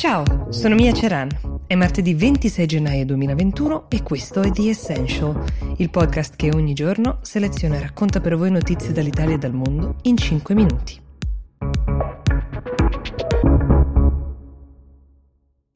Ciao, sono Mia Ceran. È martedì 26 gennaio 2021 e questo è The Essential, il podcast che ogni giorno seleziona e racconta per voi notizie dall'Italia e dal mondo in 5 minuti.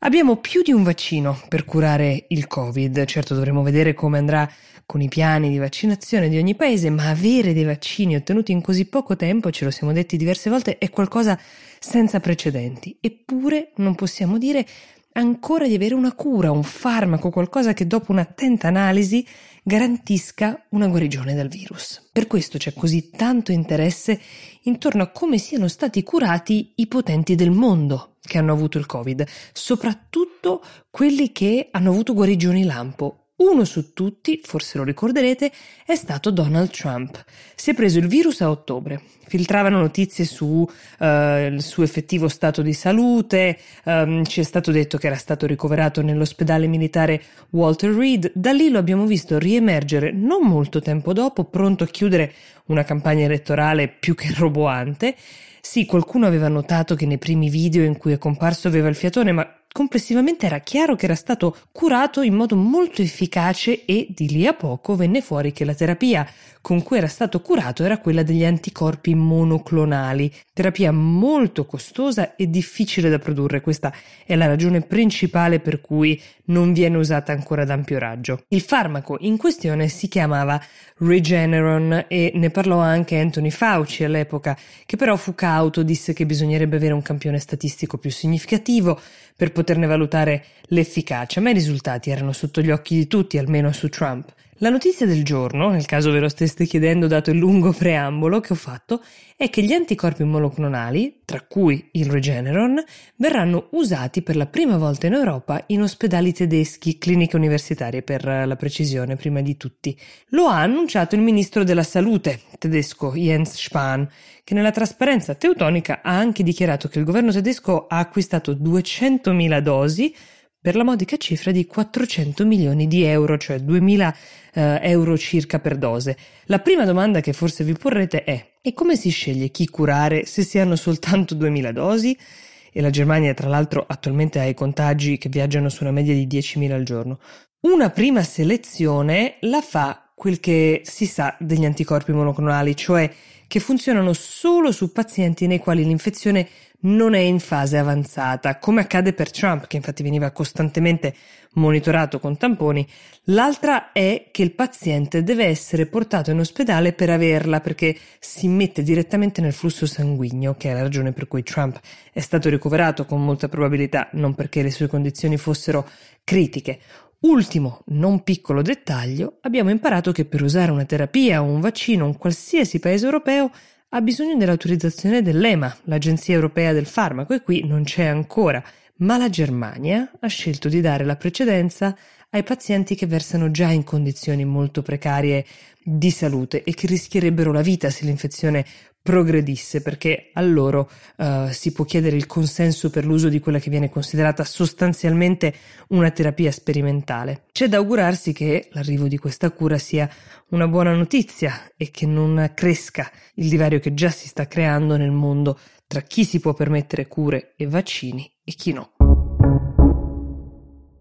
Abbiamo più di un vaccino per curare il Covid, certo dovremo vedere come andrà con i piani di vaccinazione di ogni paese, ma avere dei vaccini ottenuti in così poco tempo, ce lo siamo detti diverse volte, è qualcosa senza precedenti. Eppure non possiamo dire ancora di avere una cura, un farmaco, qualcosa che dopo un'attenta analisi garantisca una guarigione dal virus. Per questo c'è così tanto interesse intorno a come siano stati curati i potenti del mondo che hanno avuto il Covid, soprattutto quelli che hanno avuto guarigioni lampo uno su tutti, forse lo ricorderete, è stato Donald Trump. Si è preso il virus a ottobre. Filtravano notizie sul uh, suo effettivo stato di salute, um, ci è stato detto che era stato ricoverato nell'ospedale militare Walter Reed. Da lì lo abbiamo visto riemergere non molto tempo dopo, pronto a chiudere una campagna elettorale più che roboante. Sì, qualcuno aveva notato che nei primi video in cui è comparso aveva il fiatone, ma complessivamente era chiaro che era stato curato in modo molto efficace e di lì a poco venne fuori che la terapia con cui era stato curato era quella degli anticorpi monoclonali, terapia molto costosa e difficile da produrre. Questa è la ragione principale per cui non viene usata ancora ad ampio raggio. Il farmaco in questione si chiamava Regeneron e ne parlò anche Anthony Fauci all'epoca, che però fu cauto, disse che bisognerebbe avere un campione statistico più significativo per poterne valutare l'efficacia, ma i risultati erano sotto gli occhi di tutti, almeno su Trump. La notizia del giorno, nel caso ve lo steste chiedendo dato il lungo preambolo che ho fatto, è che gli anticorpi monoclonali, tra cui il Regeneron, verranno usati per la prima volta in Europa in ospedali tedeschi, cliniche universitarie per la precisione, prima di tutti. Lo ha annunciato il ministro della salute tedesco Jens Spahn, che nella trasparenza teutonica ha anche dichiarato che il governo tedesco ha acquistato 200.000 dosi per la modica cifra di 400 milioni di euro, cioè 2000 eh, euro circa per dose. La prima domanda che forse vi porrete è: e come si sceglie chi curare se si hanno soltanto 2000 dosi? E la Germania, tra l'altro, attualmente ha i contagi che viaggiano su una media di 10.000 al giorno. Una prima selezione la fa quel che si sa degli anticorpi monoclonali, cioè che funzionano solo su pazienti nei quali l'infezione non è in fase avanzata, come accade per Trump, che infatti veniva costantemente monitorato con tamponi. L'altra è che il paziente deve essere portato in ospedale per averla, perché si mette direttamente nel flusso sanguigno, che è la ragione per cui Trump è stato ricoverato con molta probabilità, non perché le sue condizioni fossero critiche. Ultimo, non piccolo dettaglio, abbiamo imparato che per usare una terapia o un vaccino in qualsiasi paese europeo ha bisogno dell'autorizzazione dell'EMA, l'Agenzia Europea del Farmaco, e qui non c'è ancora, ma la Germania ha scelto di dare la precedenza ai pazienti che versano già in condizioni molto precarie di salute e che rischierebbero la vita se l'infezione progredisse, perché a loro uh, si può chiedere il consenso per l'uso di quella che viene considerata sostanzialmente una terapia sperimentale. C'è da augurarsi che l'arrivo di questa cura sia una buona notizia e che non cresca il divario che già si sta creando nel mondo tra chi si può permettere cure e vaccini e chi no.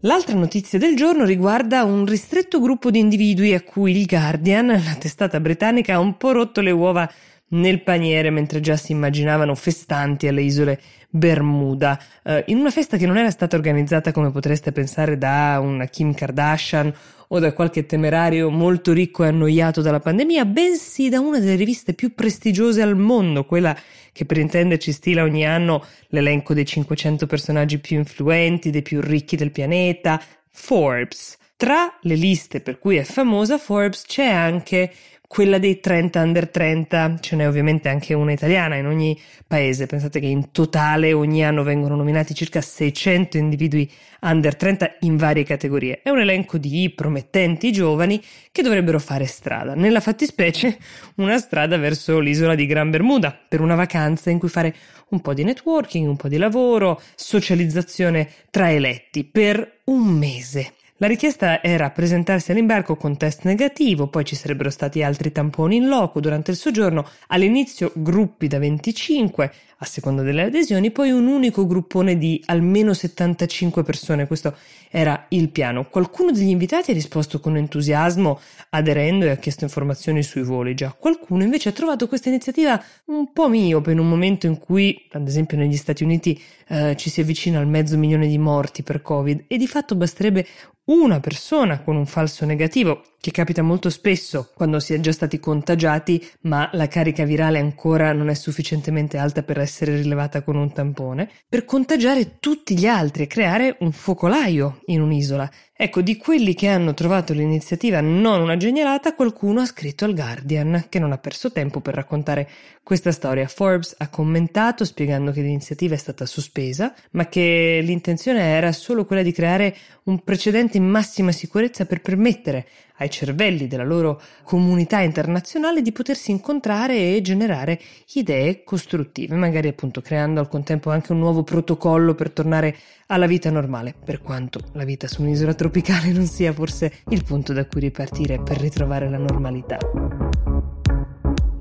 L'altra notizia del giorno riguarda un ristretto gruppo di individui a cui il Guardian, la testata britannica, ha un po' rotto le uova nel paniere mentre già si immaginavano festanti alle isole Bermuda, eh, in una festa che non era stata organizzata come potreste pensare da una Kim Kardashian o da qualche temerario molto ricco e annoiato dalla pandemia, bensì da una delle riviste più prestigiose al mondo, quella che per intenderci stila ogni anno l'elenco dei 500 personaggi più influenti, dei più ricchi del pianeta, Forbes. Tra le liste per cui è famosa Forbes c'è anche quella dei 30 under 30, ce n'è ovviamente anche una italiana in ogni paese, pensate che in totale ogni anno vengono nominati circa 600 individui under 30 in varie categorie, è un elenco di promettenti giovani che dovrebbero fare strada, nella fattispecie una strada verso l'isola di Gran Bermuda, per una vacanza in cui fare un po' di networking, un po' di lavoro, socializzazione tra eletti per un mese. La richiesta era presentarsi all'imbarco con test negativo, poi ci sarebbero stati altri tamponi in loco durante il soggiorno, all'inizio gruppi da 25, a seconda delle adesioni, poi un unico gruppone di almeno 75 persone. Questo era il piano. Qualcuno degli invitati ha risposto con entusiasmo, aderendo e ha chiesto informazioni sui voli. Già qualcuno invece ha trovato questa iniziativa un po' miope in un momento in cui, ad esempio negli Stati Uniti, eh, ci si avvicina al mezzo milione di morti per Covid e di fatto basterebbe una persona con un falso negativo, che capita molto spesso quando si è già stati contagiati, ma la carica virale ancora non è sufficientemente alta per essere rilevata con un tampone, per contagiare tutti gli altri e creare un focolaio in un'isola. Ecco, di quelli che hanno trovato l'iniziativa non una genialata, qualcuno ha scritto al Guardian, che non ha perso tempo per raccontare questa storia. Forbes ha commentato spiegando che l'iniziativa è stata sospesa, ma che l'intenzione era solo quella di creare un precedente in massima sicurezza per permettere ai cervelli della loro comunità internazionale di potersi incontrare e generare idee costruttive, magari appunto creando al contempo anche un nuovo protocollo per tornare alla vita normale, per quanto la vita su un'isola tropicale non sia forse il punto da cui ripartire per ritrovare la normalità.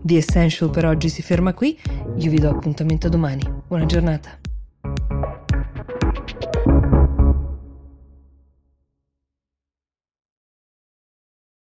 The Essential per oggi si ferma qui, io vi do appuntamento domani. Buona giornata.